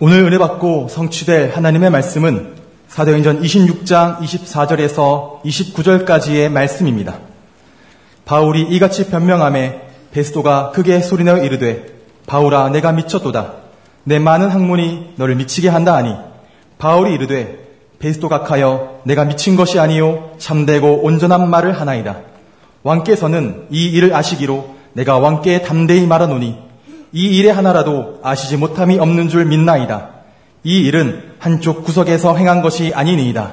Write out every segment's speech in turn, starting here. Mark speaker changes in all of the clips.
Speaker 1: 오늘 은혜 받고 성취될 하나님의 말씀은 사도행전 26장 24절에서 29절까지의 말씀입니다. 바울이 이같이 변명함에 베스도가 크게 소리내어 이르되 바울아 내가 미쳤도다. 내 많은 학문이 너를 미치게 한다 하니 바울이 이르되 베스도 각하여 내가 미친 것이 아니요 참되고 온전한 말을 하나이다. 왕께서는 이 일을 아시기로 내가 왕께 담대히 말하노니 이 일의 하나라도 아시지 못함이 없는 줄 믿나이다. 이 일은 한쪽 구석에서 행한 것이 아니니이다.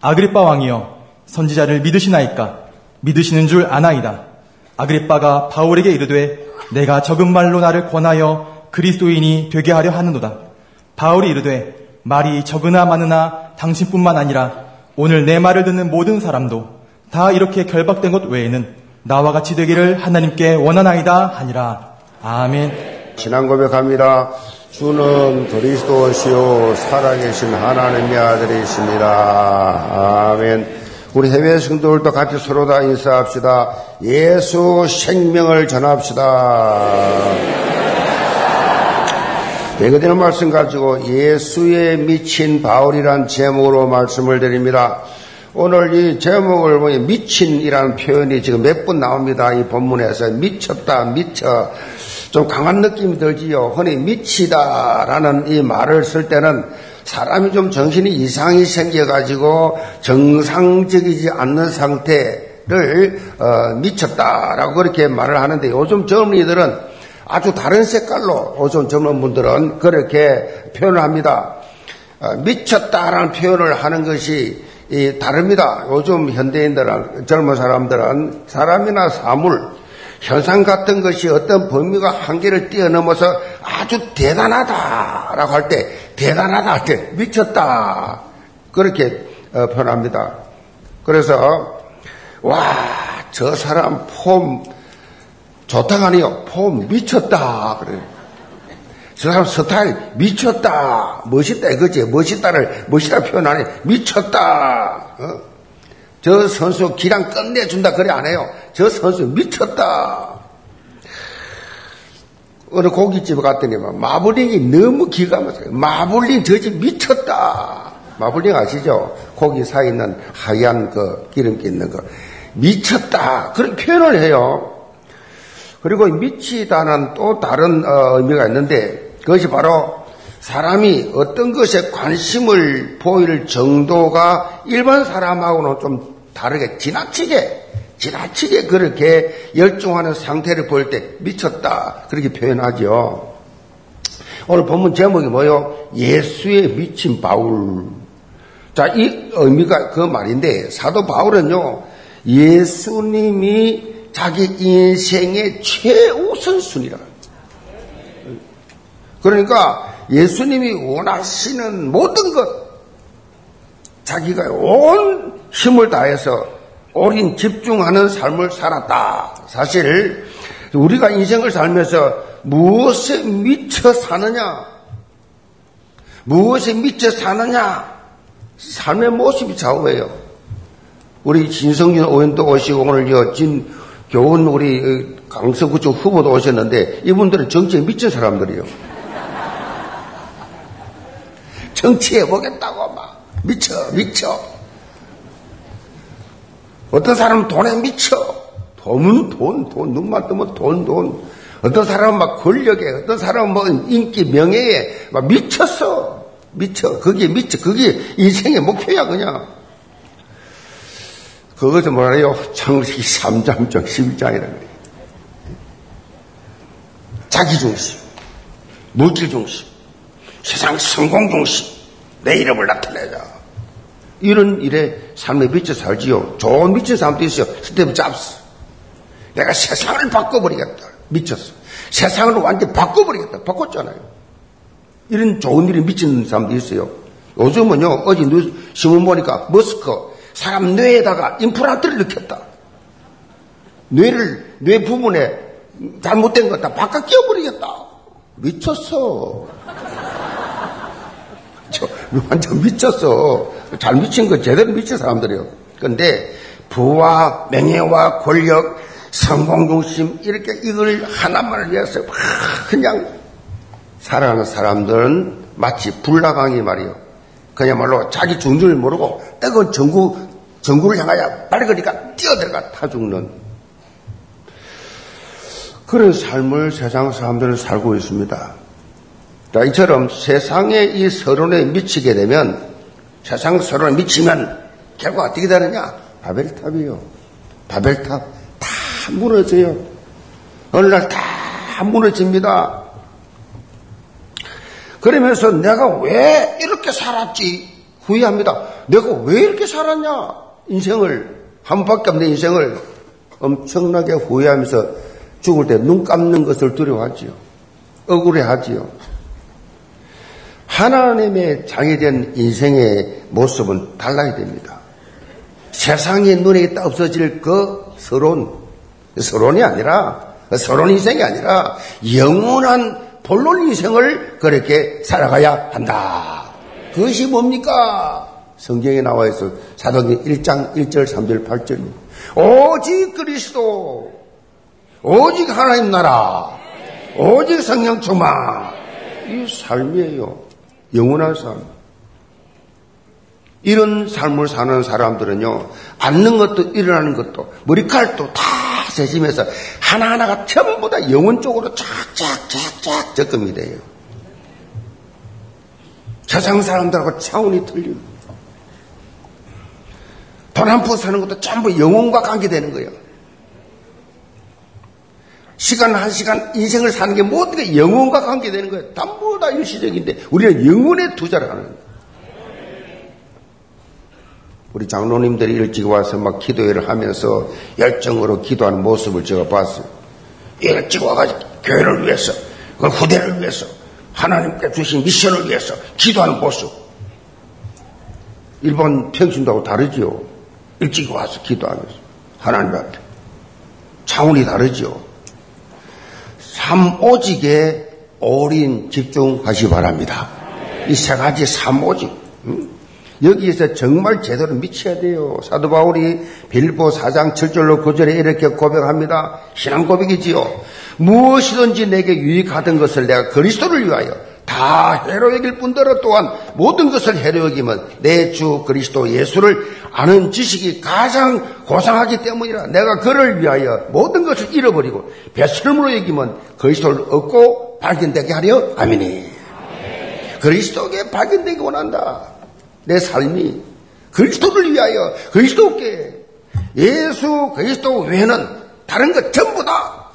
Speaker 1: 아그리빠 왕이여 선지자를 믿으시나이까 믿으시는 줄 아나이다. 아그리빠가 바울에게 이르되 내가 적은 말로 나를 권하여 그리스도인이 되게 하려 하는도다. 바울이 이르되 말이 적으나 많으나 당신뿐만 아니라 오늘 내 말을 듣는 모든 사람도 다 이렇게 결박된 것 외에는 나와 같이 되기를 하나님께 원하나이다 하니라. 아멘.
Speaker 2: 신앙 고백합니다. 주는 그리스도시요 살아계신 하나님의 아들이십니다. 아멘. 우리 해외 성도들도 같이 서로 다 인사합시다. 예수 생명을 전합시다. 배거되는 말씀 가지고 예수에 미친 바울이란 제목으로 말씀을 드립니다. 오늘 이 제목을 보니 미친이라는 표현이 지금 몇 번 나옵니다. 이 본문에서 미쳤다, 미쳐. 좀 강한 느낌이 들지요. 흔히 미치다라는 이 말을 쓸 때는 사람이 좀 정신이 이상이 생겨가지고 정상적이지 않는 상태를 어, 미쳤다라고 그렇게 말을 하는데 요즘 젊은이들은 아주 다른 색깔로 요즘 젊은 분들은 그렇게 표현을 합니다. 어, 미쳤다라는 표현을 하는 것이 다릅니다. 요즘 현대인들은 젊은 사람들은 사람이나 사물, 현상 같은 것이 어떤 범위가 한계를 뛰어넘어서 아주 대단하다라고 할 때, 대단하다 할 때, 미쳤다. 그렇게 어, 표현합니다. 그래서, 와, 저 사람 폼, 좋다가 아니요. 폼 미쳤다. 그래. 저 사람 스타일 미쳤다. 멋있다 이거지. 멋있다를 멋있다 표현 안 해. 미쳤다. 어? 저 선수 기량 끝내준다 그래 안 해요. 저 선수 미쳤다. 어느 고깃집에 갔더니 마블링이 너무 기가 막혀요. 마블링 저 집 미쳤다. 마블링 아시죠? 고기 사이 있는 하얀 그 기름기 있는 거. 미쳤다. 그런 표현을 해요. 그리고 미치다는 또 다른 어, 의미가 있는데 그것이 바로 사람이 어떤 것에 관심을 보일 정도가 일반 사람하고는 좀 다르게 지나치게 지나치게 그렇게 열중하는 상태를 보일 때 미쳤다 그렇게 표현하죠. 오늘 본문 제목이 뭐요? 예수의 미친 바울. 자, 이 의미가 그 말인데 사도 바울은요 예수님이 자기 인생의 최우선 순위라. 그러니까 예수님이 원하시는 모든 것, 자기가 온 힘을 다해서 올인 집중하는 삶을 살았다. 사실 우리가 인생을 살면서 무엇에 미쳐 사느냐, 무엇에 미쳐 사느냐, 삶의 모습이 좌우해요. 우리 진성준 의원도 오시고 오늘 여진 교훈 우리 강서구청 후보도 오셨는데 이분들은 정치에 미친 사람들이요. 정치해 보겠다고 막 미쳐 미쳐. 어떤 사람은 돈에 미쳐. 돈은 돈, 돈, 눈만 뜨면 돈, 돈. 어떤 사람은 막 권력에, 어떤 사람은 뭐 인기, 명예에 막 미쳤어. 미쳐. 그게 미쳐. 그게 인생의 목표야, 그냥. 그것을 뭐래요? 창세기 3장적 11장이라는 거예요. 자기 중심, 물질 중심, 세상 성공 중심, 내 이름을 나타내자. 이런 일에 삶에 미쳐 살지요. 좋은 미친 사람도 있어요. 스테브 잡스. 내가 세상을 바꿔버리겠다. 미쳤어. 세상을 완전히 바꿔버리겠다. 바꿨잖아요. 이런 좋은 일에 미친 사람도 있어요. 요즘은요, 어제 신문 보니까 머스크, 사람 뇌에다가 임플란트를 넣겠다. 뇌를, 뇌 부분에 잘못된 거 다 바꿔 끼워버리겠다. 미쳤어. 저, 완전 미쳤어. 잘 미친 거 제대로 미친 사람들이요. 근데 부와 명예와 권력, 성공 중심, 이렇게 이걸 하나만을 위해서 그냥 살아가는 사람들은 마치 불나강이 말이요. 그야말로 자기 존재를 모르고 뜨거운 전구, 전구를 향하여 빨리거리가 뛰어들어가 타 죽는 그런 삶을 세상 사람들은 살고 있습니다. 자, 이처럼 세상의 이 서론에 미치게 되면 세상 서론에 미치면 결과 어떻게 되느냐? 바벨탑이요. 바벨탑 다 무너져요. 어느 날다 무너집니다. 그러면서 내가 왜 이렇게 살았지? 후회합니다. 내가 왜 이렇게 살았냐? 인생을, 한 번밖에 없는 인생을 엄청나게 후회하면서 죽을 때 눈 감는 것을 두려워하지요. 억울해하지요. 하나님의 장애된 인생의 모습은 달라야 됩니다. 세상의 눈에 있다 없어질 그 서론, 서론이 아니라, 그 서론 인생이 아니라 영원한 본론 인생을 그렇게 살아가야 한다. 그것이 뭡니까? 성경에 나와 있어. 사도행 1장 1절, 3절, 8절. 오직 그리스도, 오직 하나님 나라, 오직 성령 충만. 이 삶이에요. 영원한 삶. 이런 삶을 사는 사람들은요, 앉는 것도 일어나는 것도, 머리칼도 다 세심해서 하나하나가 전부 다 영혼적으로 쫙쫙쫙쫙 접근이 돼요. 세상 사람들하고 차원이 틀립니다. 돈한 푼 사는 것도 전부 영혼과 관계되는 거예요. 시간 한 시간 인생을 사는 게 모든 게 영혼과 관계되는 거예요. 전부 다 일시적인데 우리는 영혼에 투자를 하는 거예요. 우리 장로님들이 일찍 와서 막 기도회를 하면서 열정으로 기도하는 모습을 제가 봤어요. 일찍 와가지고 교회를 위해서, 그 후대를 위해서, 하나님께 주신 미션을 위해서 기도하는 모습. 일본 평신도하고 다르지요. 일찍 와서 기도하면서 하나님 앞에 차원이 다르죠. 삼오직에 올인 집중하시 기 바랍니다. 이 세 가지 삼오직. 응? 여기에서 정말 제대로 미쳐야 돼요. 사도 바울이 빌보 4장 7절로 9절에 이렇게 고백합니다. 신앙 고백이지요. 무엇이든지 내게 유익하던 것을 내가 그리스도를 위하여 다 해로 여길 뿐더러 또한 모든 것을 해로 여기면 내 주 그리스도 예수를 아는 지식이 가장 고상하기 때문이라 내가 그를 위하여 모든 것을 잃어버리고 배설물로 여기면 그리스도를 얻고 발견되게 하려 아멘이. 그리스도에게 발견되기 원한다. 내 삶이 그리스도를 위하여 그리스도께 예수 그리스도 외에는 다른 것 전부 다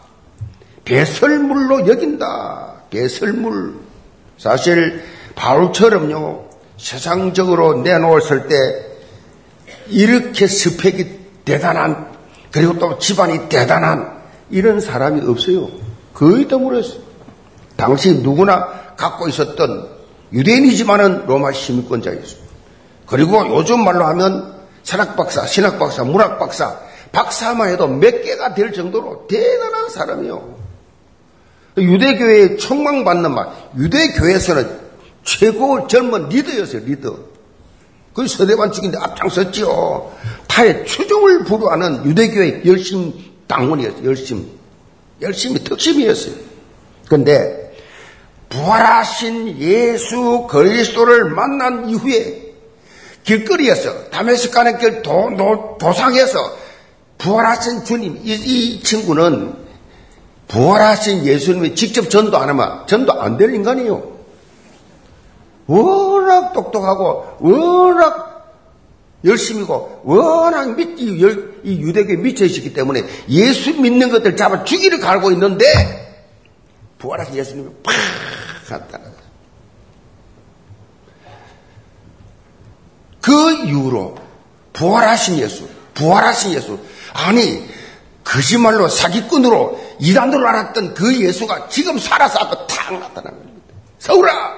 Speaker 2: 배설물로 여긴다. 배설물. 사실 바울처럼요 세상적으로 내놓았을 때 이렇게 스펙이 대단한 그리고 또 집안이 대단한 이런 사람이 없어요. 거의 드물었어요. 당시 누구나 갖고 있었던 유대인이지만은 로마 시민권자였어요. 그리고 요즘 말로 하면 철학박사, 신학박사, 문학박사, 박사만 해도 몇 개가 될 정도로 대단한 사람이요. 유대교회에 총망받는 말, 유대교회에서는 최고 젊은 리더였어요, 리더. 그 서대반 측인데 앞장섰지요. 타의 추종을 부르하는 유대교회 열심 당원이었어요, 열심. 열심히 특심이었어요. 그런데 부활하신 예수 그리스도를 만난 이후에 길거리에서 다메스 가는 길 도, 도, 도상에서 부활하신 주님 이, 이 친구는 부활하신 예수님이 직접 전도 안 하면 전도 안 될 인간이요. 워낙 똑똑하고 워낙 열심이고 워낙 믿, 이, 이 유대교에 미쳐 있었기 때문에 예수 믿는 것들 잡아 죽이를 갈고 있는데 부활하신 예수님이 팍 갔다. 그 이후로 부활하신 예수, 부활하신 예수. 아니, 거짓말로 사기꾼으로 이단으로 알았던 그 예수가 지금 살아서 앞에 탁 나타나는 겁니다. 서울아!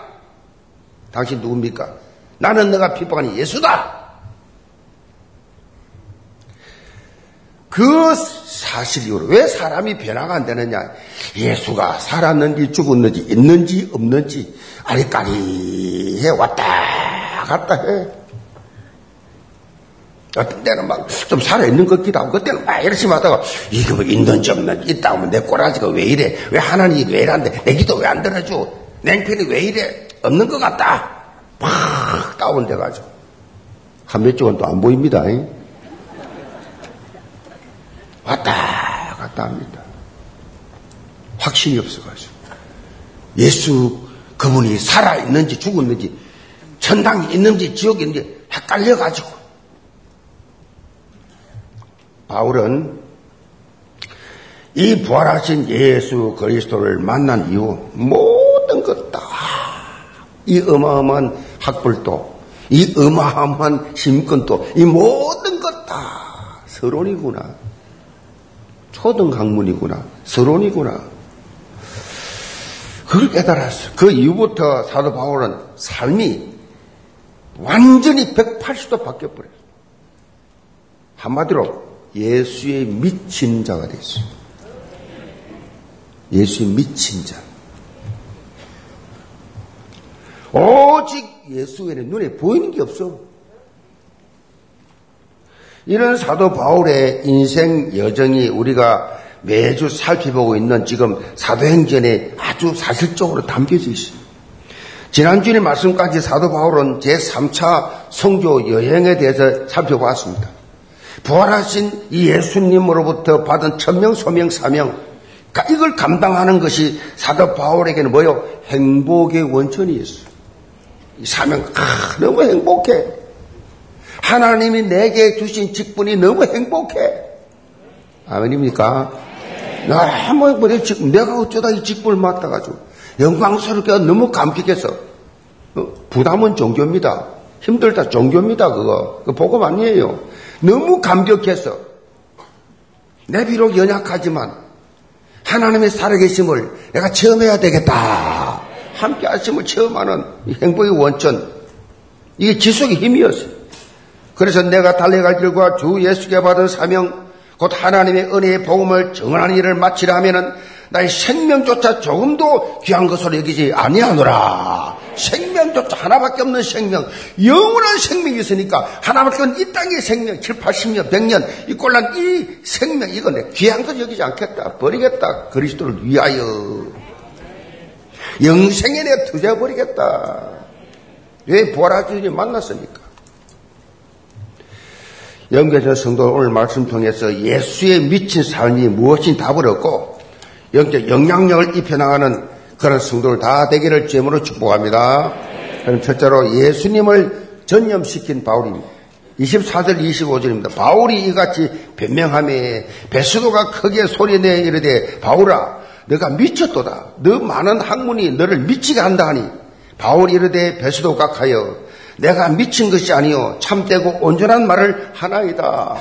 Speaker 2: 당신 누굽니까? 나는 내가 핍박하는 예수다! 그 사실 이후로 왜 사람이 변화가 안 되느냐? 예수가 살았는지 죽었는지 있는지 없는지 아리까리해 왔다 갔다 해. 어떤 때는 막 좀 살아있는 것 같기도 하고, 그때는 막 열심히 하다가, 이게 뭐 있는지 없는지 있다 하면 내 꼬라지가 왜 이래? 왜 하나님이 왜 이란데? 내 기도 왜 안 들어줘? 냉편이 왜 이래? 없는 것 같다. 팍 다운돼가지고. 한 몇 주간 또 안 보입니다. 왔다 갔다 합니다. 확신이 없어가지고. 예수 그분이 살아있는지 죽었는지 천당이 있는지 지옥이 있는지 헷갈려가지고. 바울은 이 부활하신 예수 그리스도를 만난 이후 모든 것 다, 이 어마어마한 학벌도, 이 어마어마한 심권도, 이 모든 것 다 서론이구나. 초등 학문이구나. 서론이구나. 그걸 깨달았어. 그 이후부터 사도 바울은 삶이 완전히 180도 바뀌어버렸어. 한마디로 예수의 미친 자가 됐어요. 예수의 미친 자. 오직 예수 외에는 눈에 보이는 게 없어. 이런 사도 바울의 인생 여정이 우리가 매주 살펴보고 있는 지금 사도행전에 아주 사실적으로 담겨져 있어요. 지난주에 말씀까지 사도 바울은 제3차 성교 여행에 대해서 살펴봤습니다. 부활하신 이 예수님으로부터 받은 천명, 소명, 사명, 이걸 감당하는 것이 사도 바울에게는 뭐요? 행복의 원천이었어요. 이 사명, 아, 너무 행복해. 하나님이 내게 주신 직분이 너무 행복해. 아멘입니까? 너무 뭐 내가 어쩌다 이 직분을 맡아가지고 영광스럽게 너무 감격해서 어, 부담은 종교입니다. 힘들다 종교입니다. 그거 그 복음 아니에요. 너무 감격해서 내 비록 연약하지만 하나님의 살아계심을 내가 체험해야 되겠다. 함께 하심을 체험하는 행복의 원천. 이게 지속의 힘이었어요. 그래서 내가 달려갈 길과 주 예수께 받은 사명, 곧 하나님의 은혜의 복음을 정언하는 일을 마치려 하면은 나의 생명조차 조금도 귀한 것으로 여기지 아니하노라. 생명조차 하나밖에 없는 생명, 영원한 생명이 있으니까 하나밖에 없는 이 땅의 생명, 7, 80년, 100년, 이 꼴난 이 생명, 이거 내 귀한 것 여기지 않겠다. 버리겠다. 그리스도를 위하여. 영생에 내가 투자해버리겠다. 왜 부활하주님 만났습니까? 영계전 성도 오늘 말씀 통해서 예수의 미친 삶이 무엇인 답을 얻고 영적 영향력을 입혀나가는 그런 성도를 다 되기를 주임으로 축복합니다. 그럼 첫째로 예수님을 전념시킨 바울입니다. 24절 25절입니다. 바울이 이같이 변명함에 베스도가 크게 소리내 이르되 바울아 너가 미쳤도다. 너 많은 학문이 너를 미치게 한다 하니 바울이 이르되 베스도 각하여 내가 미친 것이 아니요 참되고 온전한 말을 하나이다.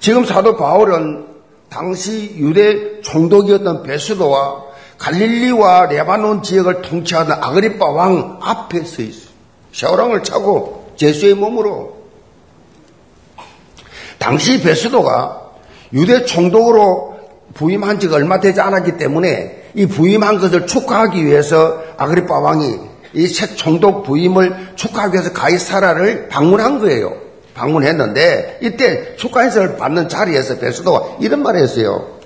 Speaker 2: 지금 사도 바울은 당시 유대 총독이었던 베스도와 갈릴리와 레바논 지역을 통치하던 아그리파 왕 앞에 서 있어요. 샤오랑을 차고 제수의 몸으로 당시 베스도가 유대 총독으로 부임한 지가 얼마 되지 않았기 때문에 이 부임한 것을 축하하기 위해서 아그리파 왕이 이 새 총독 부임을 축하하기 위해서 가이사라를 방문한 거예요. 방문했는데 이때 축하 인사를 받는 자리에서 베스도가 이런 말을 했어요.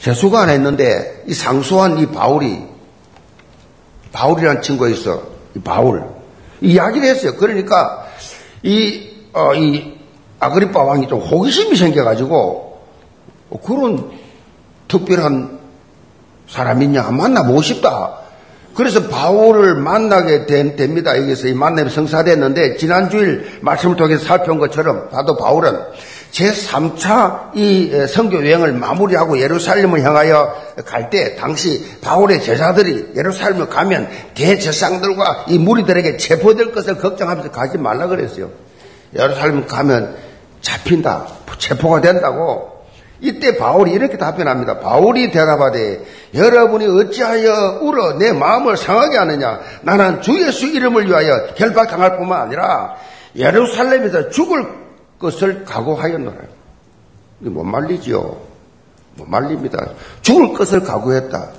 Speaker 2: 재수가 안 했는데 이 상수한 이 바울이 바울이라는 친구가 있어. 이 바울. 이야기를 했어요. 그러니까 이, 어, 이 아그리파 왕이 좀 호기심이 생겨가지고 그런 특별한 사람이냐 만나보고 싶다. 그래서 바울을 만나게 된, 됩니다. 여기서 이 만남이 성사됐는데 지난주일 말씀을 통해서 살펴본 것처럼 나도 바울은 제3차 이 성교 여행을 마무리하고 예루살렘을 향하여 갈 때 당시 바울의 제자들이 예루살렘을 가면 대제상들과 이 무리들에게 체포될 것을 걱정하면서 가지 말라 그랬어요. 예루살렘 가면 잡힌다. 체포가 된다고. 이때 바울이 이렇게 답변합니다. 바울이 대답하되 여러분이 어찌하여 울어 내 마음을 상하게 하느냐? 나는 주 예수 이름을 위하여 결박당할 뿐만 아니라 예루살렘에서 죽을 것을 각오하였노라. 못 말리지요. 못 말립니다. 죽을 것을 각오했다.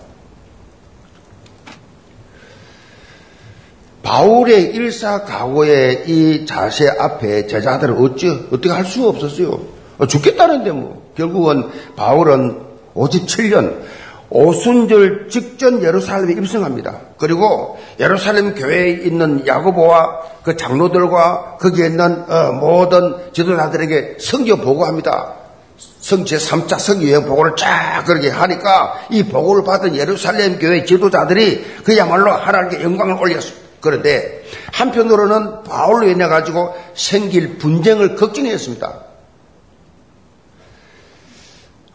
Speaker 2: 바울의 일사각오의 이 자세 앞에 제자들은 어찌 어떻게 할 수가 없었어요. 죽겠다는데 뭐 결국은 바울은 57년 오순절 직전 예루살렘에 입성합니다. 그리고 예루살렘 교회에 있는 야고보와 그 장로들과 거기에 있는 어, 모든 지도자들에게 성교 보고합니다. 성제 3차 성교 여행 보고를 쫙 그렇게 하니까 이 보고를 받은 예루살렘 교회 지도자들이 그야말로 하나님께 영광을 올렸습니다. 그런데 한편으로는 바울로 인해 가지고 생길 분쟁을 걱정했습니다.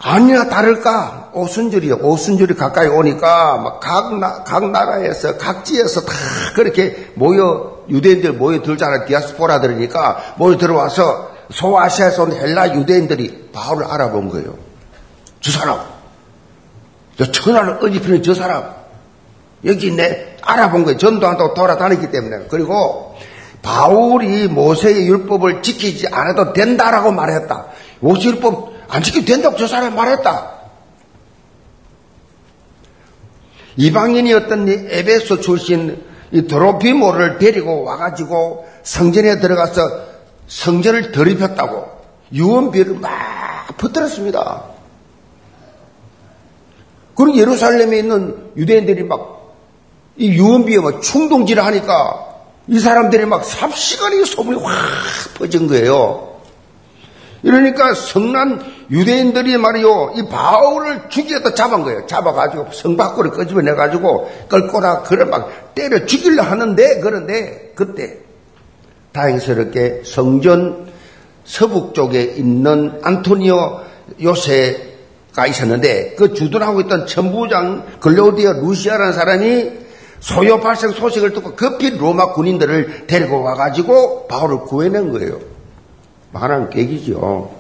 Speaker 2: 아니나 다를까 오순절이요. 오순절이 가까이 오니까 막각 각 나라에서 각지에서 다 그렇게 모여 유대인들 모여 들잖아요. 디아스포라들이니까 모여 들어와서 소아시아에서 온 헬라 유대인들이 바울을 알아본 거예요. 저 사람, 저 천하를 엇입히는 저 사람 여기 있네. 알아본 거예요. 전도한다고 돌아다니기 때문에. 그리고 바울이 모세의 율법을 지키지 않아도 된다라고 말했다. 모세 율법 안 지켜도 된다고 저 사람이 말했다. 이방인이었던 이 에베소 출신 이 드로피모를 데리고 와가지고 성전에 들어가서 성전을 더럽혔다고 유언비를 막 퍼뜨렸습니다. 그리고 예루살렘에 있는 유대인들이 막 이 유언비에 막 충동질을 하니까 이 사람들이 막 삽시간에 소문이 확 퍼진 거예요. 이러니까 성난 유대인들이 말이요, 이 바울을 죽이겠다 잡은 거예요. 잡아가지고 성 밖으로 끄집어내가지고 끌거나 그를 막 때려 죽이려 하는데, 그런데 그때 다행스럽게 성전 서북 쪽에 있는 안토니오 요새가 있었는데 그 주둔하고 있던 천부장 글로디아 루시아라는 사람이 소요 발생 소식을 듣고 급히 로마 군인들을 데리고 와가지고 바울을 구해낸 거예요. 하나님 계기죠.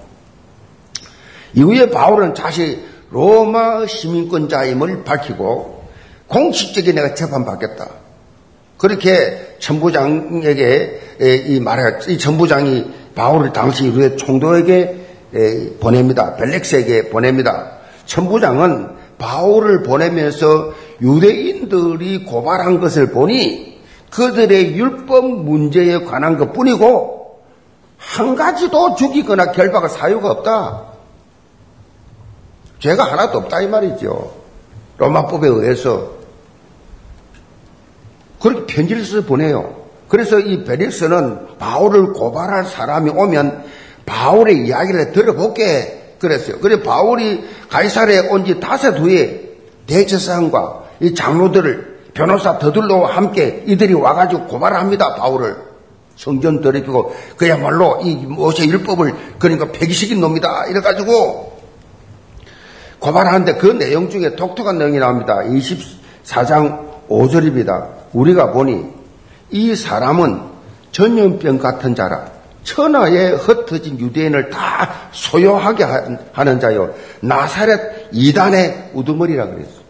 Speaker 2: 이후에 바울은 다시 로마 시민권자임을 밝히고 공식적인 내가 재판받겠다. 그렇게 천부장에게 이 말해, 이 천부장이 바울을 당시 이후에 총독에게 보냅니다. 벨렉스에게 보냅니다. 천부장은 바울을 보내면서 유대인들이 고발한 것을 보니 그들의 율법 문제에 관한 것 뿐이고 한 가지도 죽이거나 결박할 사유가 없다. 죄가 하나도 없다 이 말이죠. 로마법에 의해서 그렇게 편지를 써서 보내요. 그래서 이 베릭스는 바울을 고발할 사람이 오면 바울의 이야기를 들어볼게 그랬어요. 그래 바울이 가이사르에 온 지 다섯 후에 대제사장과 이 장로들을 변호사 더들로와 함께 이들이 와가지고 고발합니다. 바울을. 성전 더럽히고 그야말로 이 모세 율법을 그러니까 폐기시킨 놈이다 이래가지고 고발하는데 그 내용 중에 독특한 내용이 나옵니다. 24장 5절입니다. 우리가 보니 이 사람은 전염병 같은 자라 천하에 흩어진 유대인을 다 소요하게 하는 자요 나사렛 이단의 우두머리라 그랬어.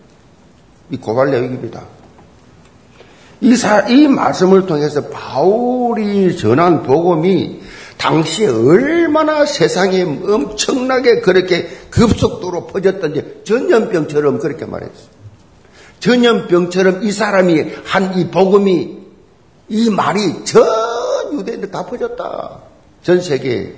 Speaker 2: 이 고발 내용입니다. 이, 사, 이 말씀을 통해서 바울이 전한 복음이 당시에 얼마나 세상에 엄청나게 그렇게 급속도로 퍼졌던지 전염병처럼 그렇게 말했어요. 전염병처럼 이 사람이 한 이 복음이 이 말이 전 유대인들 다 퍼졌다. 전 세계에.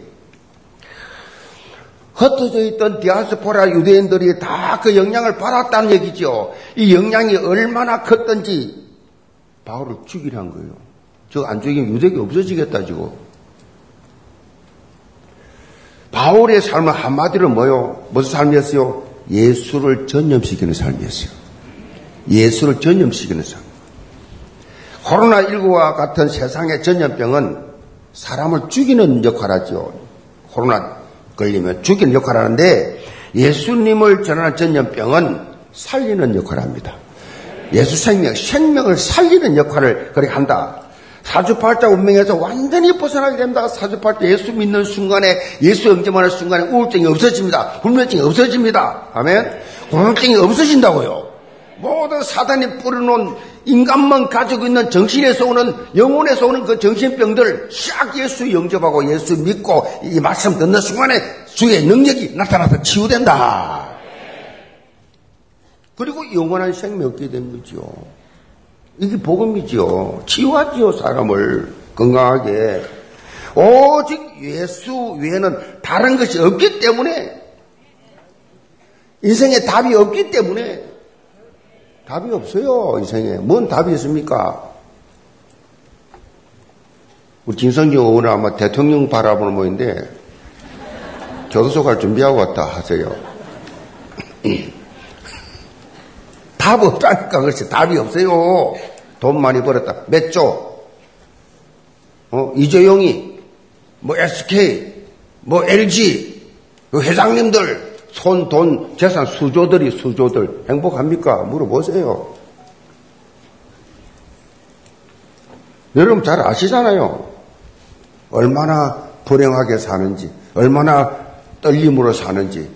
Speaker 2: 흩어져 있던 디아스포라 유대인들이 다 그 영향을 받았다는 얘기죠. 이 영향이 얼마나 컸던지 바울을 죽이란 거예요. 저 안 죽이면 유대교 없어지겠다, 지금. 바울의 삶은 한마디로 뭐요? 무슨 삶이었어요? 예수를 전염시키는 삶이었어요. 예수를 전염시키는 삶. 코로나19와 같은 세상의 전염병은 사람을 죽이는 역할을 하죠. 코로나 걸리면 죽이는 역할을 하는데 예수님을 전하는 전염병은 살리는 역할을 합니다. 예수 생명, 생명을 살리는 역할을 그렇게 한다. 사주팔자 운명에서 완전히 벗어나게 됩니다. 사주팔자 예수 믿는 순간에 예수 영접하는 순간에 우울증이 없어집니다. 불면증이 없어집니다. 아멘. 우울증이 없어진다고요. 모든 사단이 뿌려놓은 인간만 가지고 있는 정신에서 오는 영혼에서 오는 그 정신병들 싹 예수 영접하고 예수 믿고 이 말씀 듣는 순간에 주의 능력이 나타나서 치유된다. 그리고 영원한 생명 얻게 된 거죠. 이게 복음이죠. 치유하지요, 사람을 건강하게. 오직 예수 외에는 다른 것이 없기 때문에 인생에 답이 없기 때문에 답이 없어요, 인생에. 뭔 답이 있습니까? 우리 김성경 오늘 아마 대통령 바라보는 모인데, 교도소 갈 준비하고 왔다 하세요. 답 없다니까, 그렇지. 답이 없어요. 돈 많이 벌었다. 몇 조? 어, 이재용이, 뭐 SK, 뭐 LG, 그 회장님들, 손, 돈, 재산 수조들이 수조들 행복합니까? 물어보세요. 여러분 잘 아시잖아요. 얼마나 불행하게 사는지, 얼마나 떨림으로 사는지.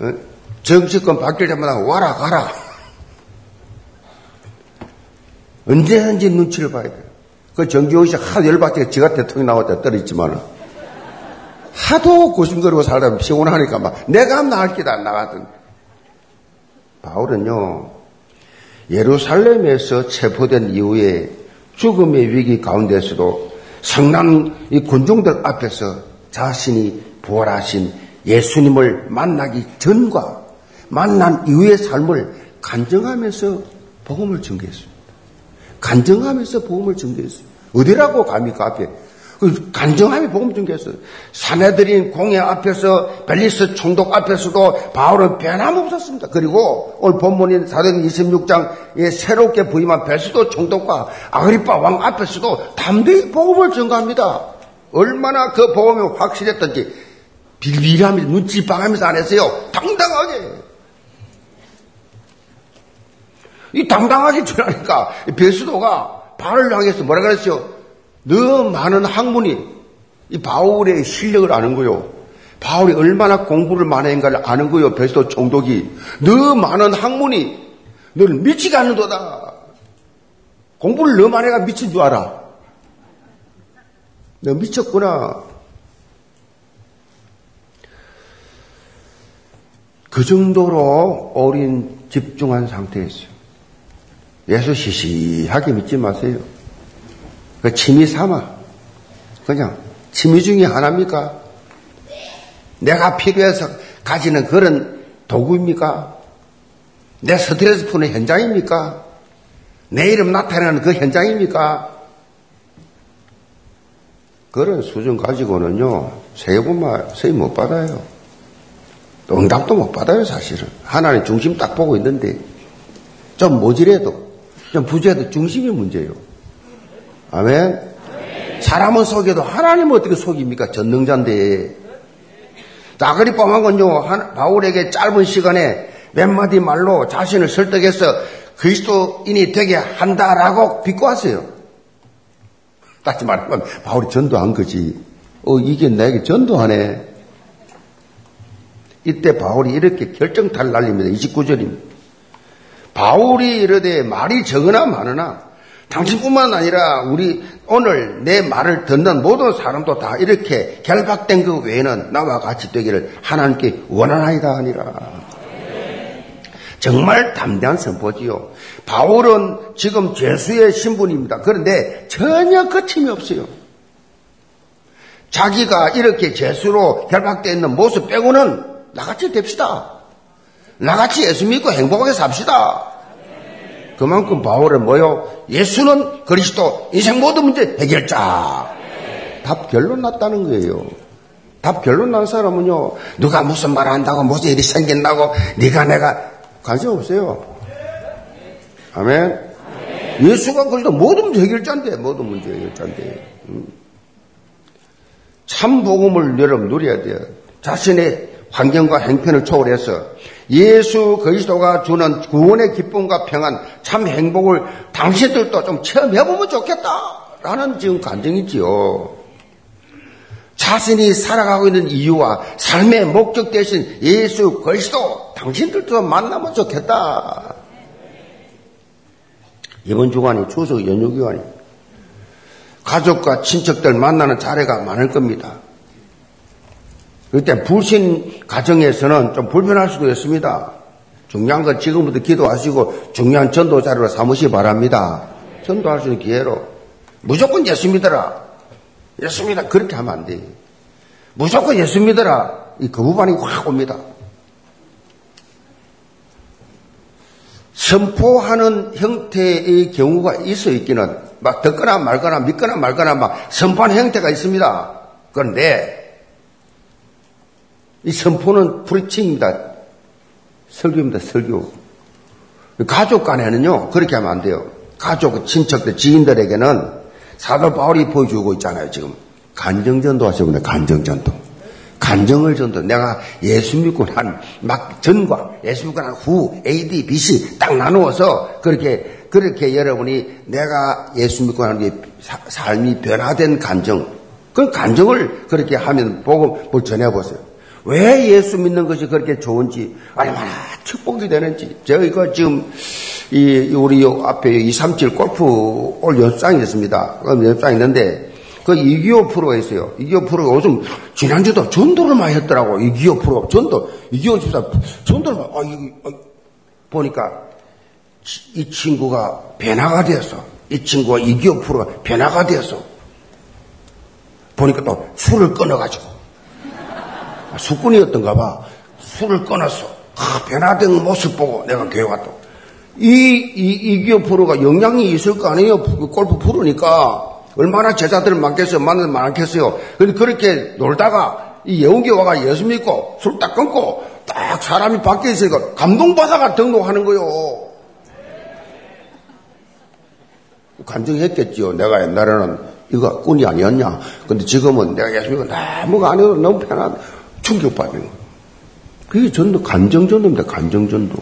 Speaker 2: 어? 정치권 바뀔 때마다 와라 가라. 언제든지 눈치를 봐야 돼요. 그 정기호 씨 하도 열받게 지가 대통령 나왔다 떨어졌지만 하도 고심거리고 살다 피곤하니까 막 내가 나갈 기도 안 나가던. 바울은요, 예루살렘에서 체포된 이후에 죽음의 위기 가운데서도 성난 이 군중들 앞에서 자신이 부활하신 예수님을 만나기 전과 만난 이후의 삶을 간증하면서 복음을 전개했습니다. 간증하면서 복음을 전개했어요. 어디라고 갑니까 앞에? 그 간증함이 복음 전개했어요. 사내들인 공회 앞에서 벨리스 총독 앞에서도 바울은 변함없었습니다. 그리고 오늘 본문인 사도행 26장에 새롭게 부임한 벨스도 총독과 아그리파 왕 앞에서도 담대히 복음을 전가합니다. 얼마나 그 복음이 확실했던지 빌빌하면서 눈치 방하면서 안 했어요. 당당하게. 이 당당하게 전하니까 베스도가 바울을 향해서 뭐라 그랬어요? 너 많은 학문이 이 바울의 실력을 아는 거요. 바울이 얼마나 공부를 많이 했는가를 아는 거요. 베스도 총독이 너 많은 학문이 너를 미치게 하는도다. 공부를 너 많이 해가 미친 줄 알아. 너 미쳤구나. 그 정도로 어린 집중한 상태였어요. 예수 시시하게 믿지 마세요. 그 취미 삼아. 그냥 취미 중에 하나입니까? 내가 필요해서 가지는 그런 도구입니까? 내 스트레스 푸는 현장입니까? 내 이름 나타내는 그 현장입니까? 그런 수준 가지고는요, 세금만 세입 못 받아요. 응답도 못 받아요, 사실은. 하나님 중심 딱 보고 있는데, 좀 모질해도, 좀 부재해도 중심이 문제예요. 아멘? 사람은 속여도 하나님 은 어떻게 속입니까? 전능자인데. 나그리뻥한 건요, 바울에게 짧은 시간에 몇 마디 말로 자신을 설득해서 그리스도인이 되게 한다라고 비꼬았어요. 다시 말하면 바울이 전도한 거지. 어, 이게 나에게 전도하네. 이때 바울이 이렇게 결정타를 날립니다. 29절입니다. 바울이 이르되 말이 적으나 많으나 당신뿐만 아니라 우리 오늘 내 말을 듣는 모든 사람도 다 이렇게 결박된 그 외에는 나와 같이 되기를 하나님께 원하나이다 하니라. 정말 담대한 선포지요. 바울은 지금 죄수의 신분입니다. 그런데 전혀 거침이 없어요. 자기가 이렇게 죄수로 결박되어 있는 모습 빼고는 나같이 됩시다. 나같이 예수 믿고 행복하게 삽시다. 그만큼 바울은 뭐요? 예수는 그리스도 인생 모든 문제 해결자. 답 결론 났다는 거예요. 답 결론 난 사람은요. 누가 무슨 말 한다고 무슨 일이 생긴다고 네가 내가 관심 없어요. 아멘. 예수가 그리스도 모든 문제 해결자인데 모든 문제 해결자인데. 음. 참 복음을 여러분 누려야 돼요. 자신의 환경과 행편을 초월해서 예수 그리스도가 주는 구원의 기쁨과 평안, 참 행복을 당신들도 좀 체험해보면 좋겠다라는 지금 간증이지요. 자신이 살아가고 있는 이유와 삶의 목적 대신 예수 그리스도 당신들도 만나면 좋겠다. 이번 주간이 추석 연휴 기간이 가족과 친척들 만나는 자리가 많을 겁니다. 그때 불신 가정에서는 좀 불편할 수도 있습니다. 중요한 건 지금부터 기도하시고 중요한 전도 자료로 삼으시 바랍니다. 전도할 수 있는 기회로. 무조건 예수 믿어라. 예수 믿어. 그렇게 하면 안 돼. 무조건 예수 믿어라. 이 거부반응이 확 옵니다. 선포하는 형태의 경우가 있어 있기는 막 듣거나 말거나 믿거나 말거나 막 선포하는 형태가 있습니다. 그런데 이 선포는 프리칭입니다. 설교입니다. 설교. 가족 간에는요 그렇게 하면 안 돼요. 가족, 친척들, 지인들에게는 사도 바울이 보여주고 있잖아요. 지금 간정전도 하시면 간정전도. 간정을 전도. 내가 예수 믿고 난 막 전과 예수 믿고 난 후 A, D, B, C 딱 나누어서 그렇게 그렇게 여러분이 내가 예수 믿고 나는 삶이 변화된 간정. 그 간정을 그렇게 하면 뭘 전해보세요. 왜 예수 믿는 것이 그렇게 좋은지, 얼마나 축복이 되는지. 저희가 지금, 이, 우리 앞에 237 골프 올 연습장이 있습니다. 연습장이 있는데, 그2기호 프로가 있어요. 2기호 프로가 요즘 지난주도 전도를 많이 했더라고. 2기호 프로. 전도. 2기호 집사 전도를 아, 이, 아, 보니까 이 친구가 변화가 되었어. 이 친구가 2기호 프로가 변화가 되었어. 보니까 또 술을 끊어가지고. 아, 수꾼이었던가 봐. 술을 끊었어. 아, 변화된 모습 보고 내가 교회 갔다. 이, 이, 이기호 프로가 영향이 있을 거 아니에요. 골프 프로니까. 얼마나 제자들을 많겠어요? 만나서 많겠어요? 근데 그렇게 놀다가 이 영웅이 와가 예수 믿고 술 딱 끊고 딱 사람이 바뀌어 있으니까 감동받아가 등록하는 거요. 간증했겠지요. 내가 옛날에는 이거 꾼이 아니었냐. 근데 지금은 내가 예수 믿고 너무가 아니어도 너무 편한 충격받는 거. 그게 전도, 간정전도입니다. 간정전도.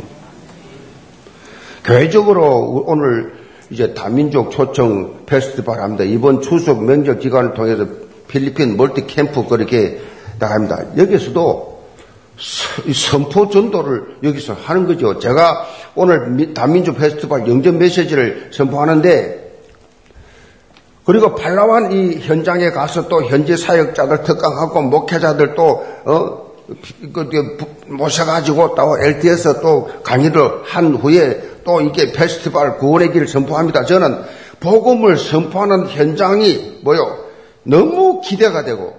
Speaker 2: 교회적으로 오늘 이제 다민족 초청 페스티벌 합니다. 이번 추석 명절 기간을 통해서 필리핀 멀티 캠프 그렇게 나갑니다. 여기서도 선포 전도를 여기서 하는 거죠. 제가 오늘 다민족 페스티벌 영전 메시지를 선포하는데 그리고 팔라완 이 현장에 가서 또 현지 사역자들 특강하고 목회자들 또 어, 그, 모셔가지고 또 LT에서 또 강의를 한 후에 또 이게 페스티벌 구원의 길을 선포합니다. 저는 복음을 선포하는 현장이 뭐요? 너무 기대가 되고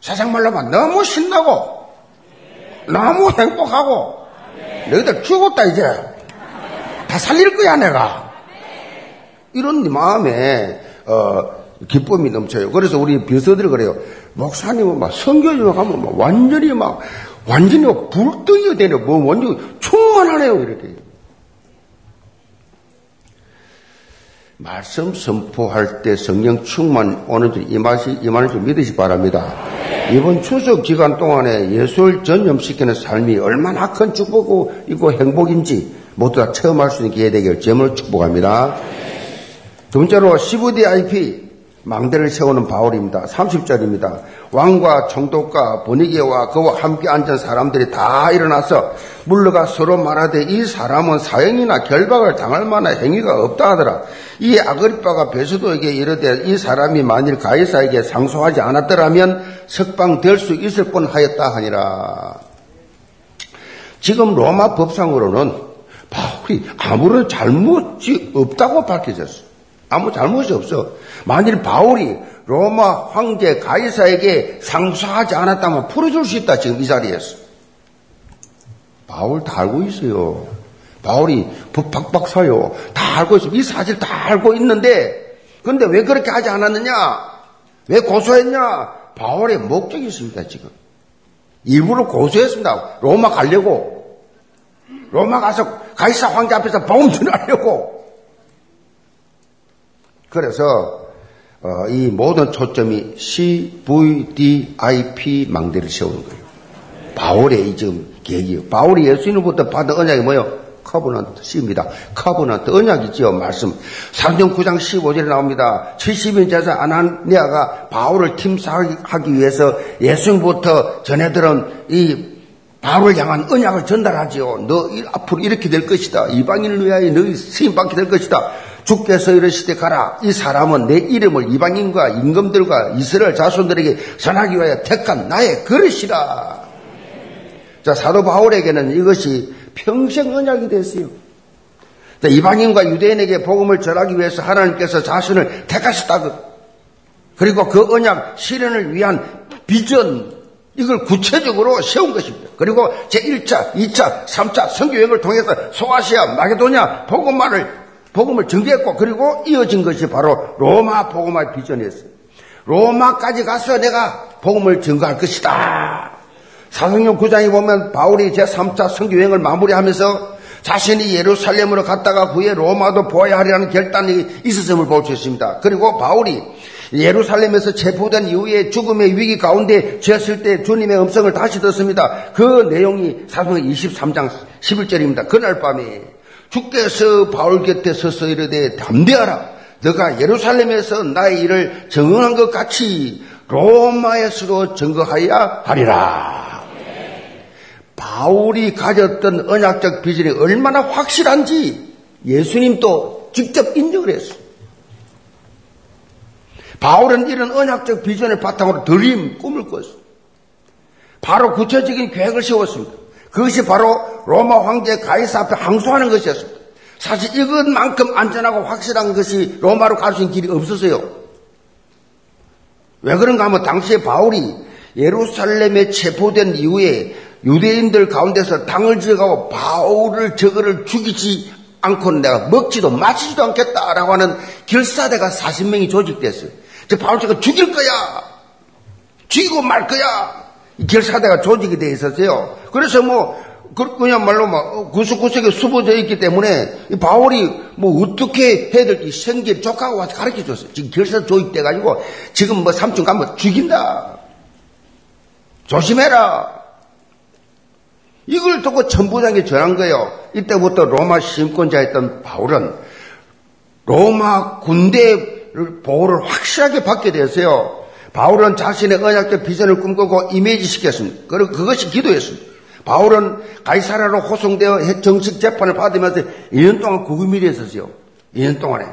Speaker 2: 세상 말로 만 너무 신나고 너무 행복하고 너희들 죽었다 이제 다 살릴 거야 내가 이런 마음에 어, 기쁨이 넘쳐요. 그래서 우리 비서들이 그래요. 목사님은 막 성교지만 가면 막 완전히 막 완전히 불덩이가 되네. 뭐 완전 충만하네요 이렇게. 말씀 선포할 때 성령 충만 오는 줄 이맛이 이만을 좀 믿으시 기 바랍니다. 이번 추석 기간 동안에 예수를 전염시키는 삶이 얼마나 큰 축복이고 행복인지 모두 다 체험할 수 있는 기회 되길 제물로 축복합니다. 두 번째로 CVDIP 망대를 세우는 바울입니다. 30절입니다. 왕과 총독과 분위기와 그와 함께 앉은 사람들이 다 일어나서 물러가 서로 말하되 이 사람은 사형이나 결박을 당할 만한 행위가 없다 하더라. 이 아그리빠가 베스도에게 이르되 이 사람이 만일 가이사에게 상소하지 않았더라면 석방될 수 있을 뻔하였다 하니라. 지금 로마 법상으로는 바울이 아무런 잘못이 없다고 밝혀졌어. 아무 잘못이 없어. 만일 바울이 로마 황제 가이사에게 상소하지 않았다면 풀어줄 수 있다. 지금 이 자리에서. 바울 다 알고 있어요. 바울이 박박사요. 다 알고 있어. 이 사실 다 알고 있는데, 근데 왜 그렇게 하지 않았느냐? 왜 고소했냐? 바울의 목적이 있습니다, 지금. 일부러 고소했습니다. 로마 가려고. 로마 가서 가이사 황제 앞에서 복음 전하려고. 그래서 어, 이 모든 초점이 CVDIP 망대를 세우는 거예요. 바울의 이 지금 계획이에요. 바울이 예수님부터 받은 언약이 뭐예요? Covenant C입니다. Covenant 언약이지요. 말씀. 3장 9장 15절에 나옵니다. 70인 제자 아나니아가 바울을 팀사하기 위해서 예수님부터 전해들은 이 바울을 향한 언약을 전달하지요. 너 앞으로 이렇게 될 것이다. 이방인을 위하여 너희 쓰임 받게 될 것이다. 주께서 이르시되 가라. 이 사람은 내 이름을 이방인과 임금들과 이스라엘 자손들에게 전하기 위하여 택한 나의 그릇이라. 자, 사도 바울에게는 이것이 평생 언약이 됐어요. 자, 이방인과 유대인에게 복음을 전하기 위해서 하나님께서 자신을 택하셨다고. 그리고 그 언약 실현을 위한 비전, 이걸 구체적으로 세운 것입니다. 그리고 제1차, 2차, 3차 선교여행을 통해서 소아시아, 마게도냐 복음화를 복음을 전개했고 그리고 이어진 것이 바로 로마 복음화 비전이었어요. 로마까지 가서 내가 복음을 증거할 것이다. 사도행 9장에 보면 바울이 제3차 선교여행을 마무리하면서 자신이 예루살렘으로 갔다가 후에 로마도 보아야 하리라는 결단이 있었음을 볼 수 있습니다. 그리고 바울이 예루살렘에서 체포된 이후에 죽음의 위기 가운데 죄었을 때 주님의 음성을 다시 듣습니다. 그 내용이 사도행 23장 11절입니다. 그날 밤에 주께서 바울 곁에 서서 이르되 담대하라. 너가 예루살렘에서 나의 일을 증언한 것 같이 로마에서도 증거하여야 하리라. 바울이 가졌던 언약적 비전이 얼마나 확실한지 예수님도 직접 인정을 했어요. 바울은 이런 언약적 비전을 바탕으로 드림, 꿈을 꿨어요. 바로 구체적인 계획을 세웠습니다. 그것이 바로 로마 황제 가이사 앞에 항소하는 것이었습니다. 사실 이것만큼 안전하고 확실한 것이 로마로 갈 수 있는 길이 없었어요. 왜 그런가 하면 당시에 바울이 예루살렘에 체포된 이후에 유대인들 가운데서 당을 지어가고 바울을 저거를 죽이지 않고는 내가 먹지도 마시지도 않겠다라고 하는 결사대가 40명이 조직됐어요. 저 바울 저거 죽일 거야! 죽이고 말 거야! 결사대가 조직이 되어 있었어요. 그래서 뭐, 그, 그냥말로 막 구석구석에 수보되어 있기 때문에 바울이 뭐 어떻게 해야 될지 생길 족하고 와서 가르쳐 줬어요. 지금 결사 조직돼가지고 지금 뭐 삼촌 가면 죽인다. 조심해라. 이걸 듣고 천부장에 전한 거예요. 이때부터 로마 심권자였던 바울은 로마 군대를 보호를 확실하게 받게 되었어요. 바울은 자신의 언약적 비전을 꿈꾸고 이미지 시켰습니다. 그리고 그것이 기도였습니다. 바울은 가이사라로 호송되어 정식 재판을 받으면서 2년 동안 구금일에 있었어요. 2년 동안에.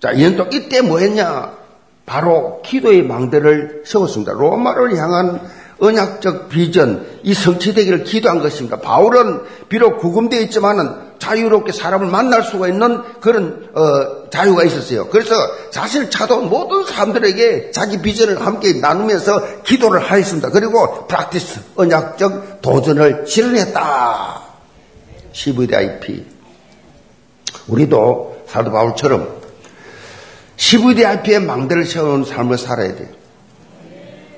Speaker 2: 자, 2년 동안 이때 뭐 했냐? 바로 기도의 망대를 세웠습니다. 로마를 향한 언약적 비전, 이 성취되기를 기도한 것입니다. 바울은 비록 구금되어 있지만은 자유롭게 사람을 만날 수가 있는 그런 어, 자유가 있었어요. 그래서 사실 차도 모든 사람들에게 자기 비전을 함께 나누면서 기도를 하였습니다. 그리고 프락티스 언약적 도전을 실현했다. CVDIP 우리도 사도 바울처럼 CVDIP의 망대를 세우는 삶을 살아야 돼요.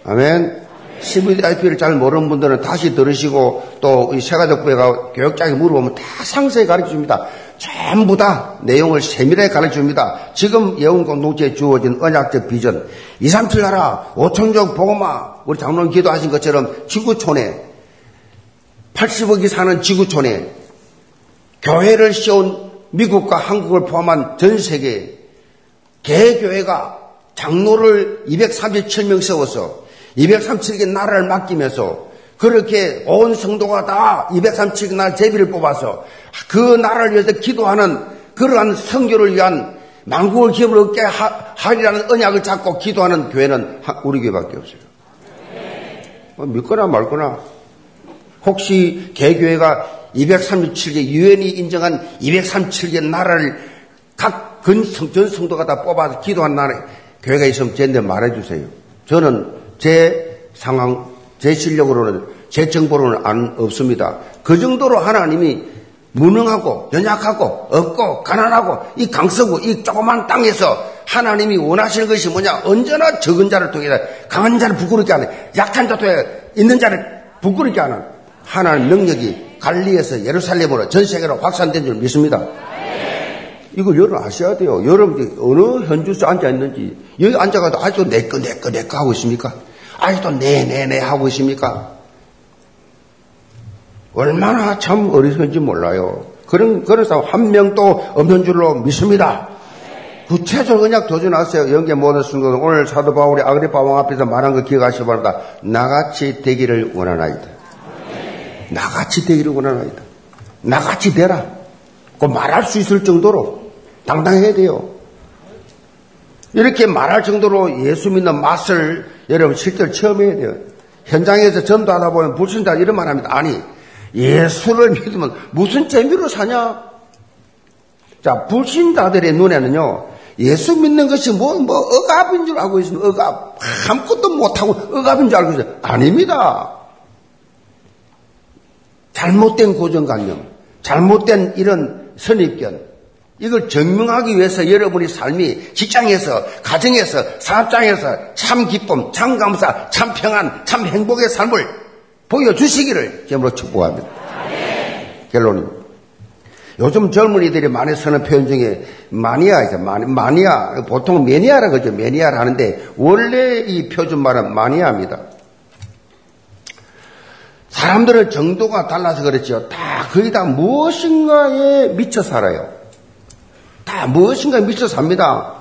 Speaker 2: 아멘. CVDIP를 잘 모르는 분들은 다시 들으시고 또 이 세가족부회가 교육장에 물어보면 다 상세히 가르쳐 줍니다. 전부 다 내용을 세밀하게 가르쳐 줍니다. 지금 예원 공동체에 주어진 언약적 비전 2, 3, 7 나라 5천족 보고마 우리 장로님 기도하신 것처럼 지구촌에 80억이 사는 지구촌에 교회를 씌운 미국과 한국을 포함한 전 세계 개교회가 장로를 237명 세워서 237개 나라를 맡기면서 그렇게 온 성도가 다 237개 나라 제비를 뽑아서 그 나라를 위해서 기도하는 그러한 성교를 위한 망국을 기업을 얻게 하리라는 언약을 잡고 기도하는 교회는 우리 교회밖에 없어요. 뭐 믿거나 말거나 혹시 개교회가 237개 유엔이 인정한 237개 나라를 각 근성 전 성도가 다 뽑아서 기도한 나라 교회가 있으면 저한테 말해주세요. 저는 제 상황, 제 실력으로는, 제 정보로는 안, 없습니다. 그 정도로 하나님이 무능하고, 연약하고, 없고, 가난하고, 이 강서구, 이 조그만 땅에서 하나님이 원하시는 것이 뭐냐? 언제나 적은 자를 통해서 강한 자를 부끄럽게 하는, 약한 자 통해 있는 자를 부끄럽게 하는 하나님 능력이 갈리에서 예루살렘으로 전 세계로 확산된 줄 믿습니다. 이걸 여러분 아셔야 돼요. 여러분이 어느 현주소 앉아 있는지 여기 앉아가도 아직도 내꺼 내꺼 내꺼 하고 있습니까? 아직도 네네네 하고 있습니까? 얼마나 참 어리석은지 몰라요. 그런, 그런 사람 한 명도 없는 줄로 믿습니다. 구체적 언약 도전하세요. 영계 모든 순간 오늘 사도 바울이 아그리파 왕 앞에서 말한 거 기억하시기 바랍니다. 나같이 되기를 원하나이다. 나같이 되기를 원하나이다. 나같이 되라. 그 말할 수 있을 정도로 당당해야 돼요. 이렇게 말할 정도로 예수 믿는 맛을 여러분 실제로 체험해야 돼요. 현장에서 전도하다 보면 불신자 이런 말 합니다. 아니, 예수를 믿으면 무슨 재미로 사냐? 자, 불신자들의 눈에는요, 예수 믿는 것이 뭐, 뭐, 억압인 줄 알고 있으면 억압. 아무것도 못하고 억압인 줄 알고 있어요. 아닙니다. 잘못된 고정관념, 잘못된 이런 선입견, 이걸 증명하기 위해서 여러분의 삶이 직장에서, 가정에서, 사업장에서 참 기쁨, 참 감사, 참 평안, 참 행복의 삶을 보여주시기를 제으로 축복합니다. 결론입니다. 요즘 젊은이들이 많이 쓰는 표현 중에 마니아 있어요. 마니, 아 보통 매니아라 그러죠. 매니아를 하는데 원래 이 표준말은 마니아입니다. 사람들은 정도가 달라서 그렇죠. 다 거의 다 무엇인가에 미쳐 살아요. 다 무엇인가에 미쳐 삽니다.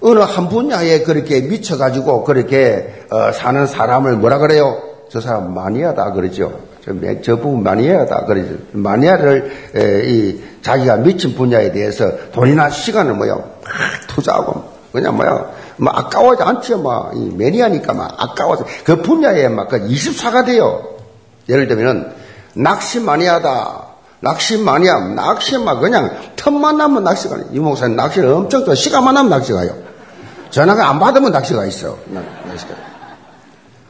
Speaker 2: 어느 한 분야에 그렇게 미쳐가지고 그렇게 어, 사는 사람을 뭐라 그래요? 저 사람 마니아다 그러죠. 저, 저 부분 마니아다 그러죠. 마니아를 에, 이 자기가 미친 분야에 대해서 돈이나 시간을 뭐요 투자하고 그냥 뭐야 뭐 아까워하지 않죠. 뭐 매니아니까 막 아까워서 그 분야에 막그 24가 돼요. 예를 들면 낚시 마니아다. 낚시 마니아, 낚시만 그냥 틈만 나면 낚시 가요. 이 목사님 낚시를 엄청 좋아. 시간만 나면 낚시 가요. 전화가 안 받으면 낚시가 있어. 낚시가.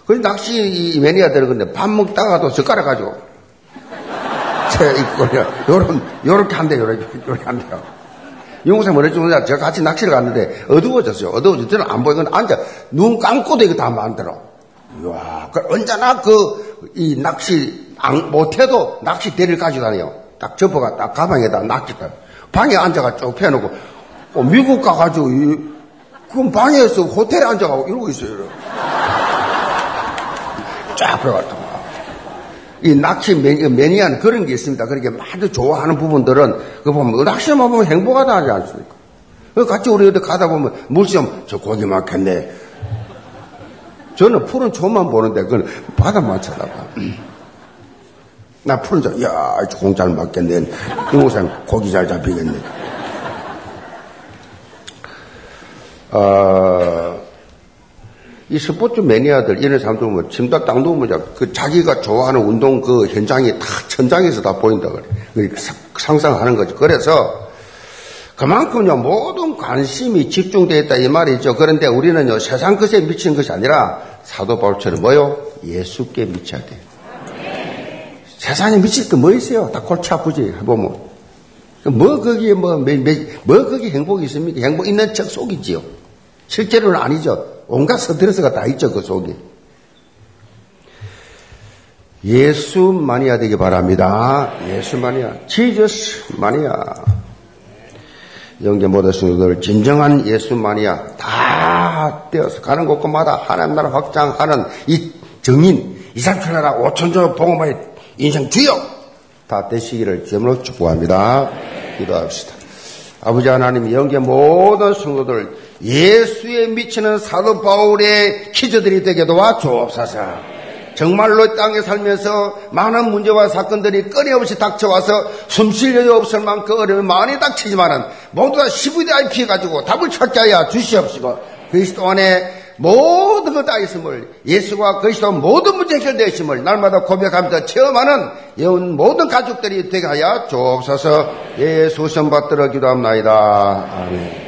Speaker 2: 그 낚시 매니아들 근데 밥 먹다가도 젓가락 가지고 제 입고 요런 요렇게 한대 요렇게 요렇게 한대요. 영국사 뭐랬죠? 제가 같이 낚시를 갔는데 어두워졌어요. 어두워져. 저는 안 보이건 앉아 눈 감고도 이거 다 만들어. 이야, 그 언제나 그 이 낚시 안, 못해도 낚시 대를 가지고 다녀요. 딱 접어가 딱 가방에다 낚시가 방에 앉아가 쭉 펴놓고 어, 미국 가가지고 이, 그럼 방에서 호텔에 앉아가고 이러고 있어요. 이러고. 쫙 들어갔다. 이 낚시 매니아는 그런 게 있습니다. 그렇게 많이 좋아하는 부분들은 그 보면 낚시만 보면 행복하다 하지 않습니까? 같이 우리 어디 가다 보면 물시험 저 고기 막혔네. 저는 푸른 초만 보는데 그건 바다만 쳐다봐. 나 푸른 초, 야, 공잘 맞겠네. 이모상 고기 잘 잡히겠네. 어, 이 스포츠 매니아들, 이런 사람들 뭐, 침대 딱 누우면, 그 자기가 좋아하는 운동 그 현장이 다 천장에서 다 보인다 그래. 상상하는 거죠. 그래서, 그만큼요, 모든 관심이 집중되어 있다 이 말이죠. 그런데 우리는요, 세상 것에 미친 것이 아니라, 사도 바울처럼 뭐요? 예수께 미쳐야 돼. 세상에 미칠 게 뭐 있어요? 다 골치 아프지, 보면. 뭐 거기에 뭐, 뭐, 뭐 거기에 행복이 있습니까? 행복 있는 척 속이지요. 실제로는 아니죠. 온갖 스트레스가 다 있죠, 그 속에. 예수 마니아 되기 바랍니다. 예수 마니아. 지저스 마니아. 영계 모든 성도들 진정한 예수 마니아 다 되어서 가는 곳곳마다 하나님 나라 확장하는 이 정인, 이산천하라 오천조 봉어마의 인생 주역 다 되시기를 주으로 축복합니다. 기도합시다. 아버지 하나님 영계 모든 성도들 예수에 미치는 사도 바울의 키즈들이 되게 도와 주옵소서. 정말로 땅에 살면서 많은 문제와 사건들이 끊임없이 닥쳐와서 숨쉴 여유 없을 만큼 어려움이 많이 닥치지만은 모두 다 CVDI 피해가지고 답을 찾게 하여 주시옵시고 그리스도 안에 모든 것 다 있음을 예수와 그리스도 모든 문제 해결되어 있음을 날마다 고백하면서 체험하는 영 모든 가족들이 되게 하여 주옵소서 예수 선 받들어 기도합나이다. 아멘.